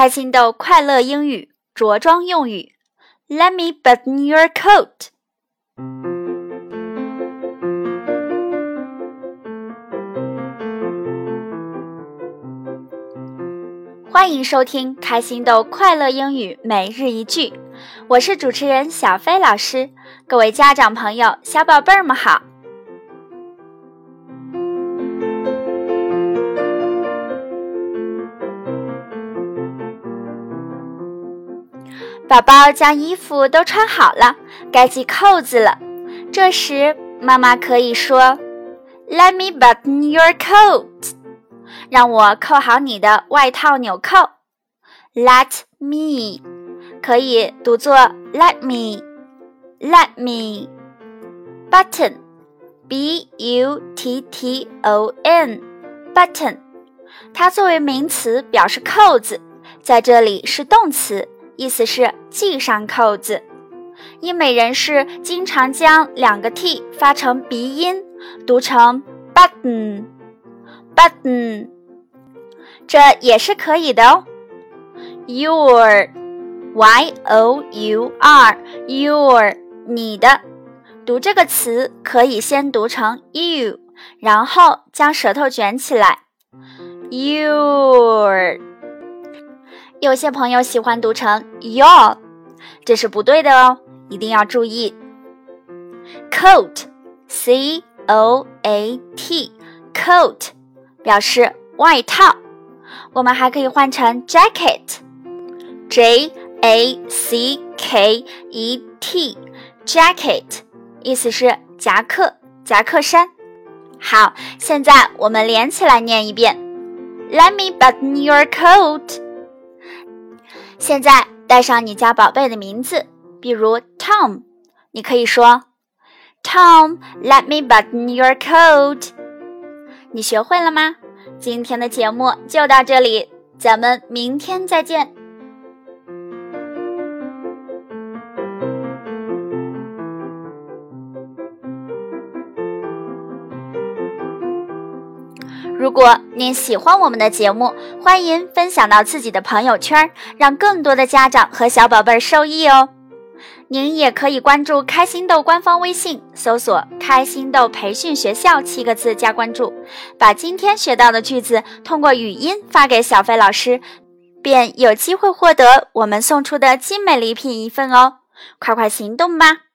开心豆快乐英语着装用语，Let me button your coat。欢迎收听开心豆快乐英语每日一句，我是主持人小飞老师，各位家长朋友、小宝贝们好。宝宝将衣服都穿好了，该系扣子了。这时，妈妈可以说：“Let me button your coat。”让我扣好你的外套纽扣。Let me 可以读作 Let me，Let me button b u t t o n button，它作为名词表示扣子，在这里是动词。意思是系上扣子。英美人士经常将两个 t 发成鼻音，读成 button，button，这也是可以的哦。Your，y o u r，your，你的，读这个词可以先读成 you，然后将舌头卷起来，your。有些朋友喜欢读成 your，这是不对的哦，一定要注意。coat，c o a t，coat 表示外套，我们还可以换成 jacket，j a c k e t，jacket 意思是夹克、夹克衫。好，现在我们连起来念一遍：Let me button your coat。 现在带上你家宝贝的名字，比如 Tom，你可以说 Tom，Let me button your coat。你学会了吗？今天的节目就到这里，咱们明天再见。如果您喜欢我们的节目，欢迎分享到自己的朋友圈，让更多的家长和小宝贝受益哦。您也可以关注开心豆官方微信，搜索“开心豆培训学校”七个字加关注，把今天学到的句子通过语音发给小飞老师，便有机会获得我们送出的精美礼品一份哦。快快行动吧！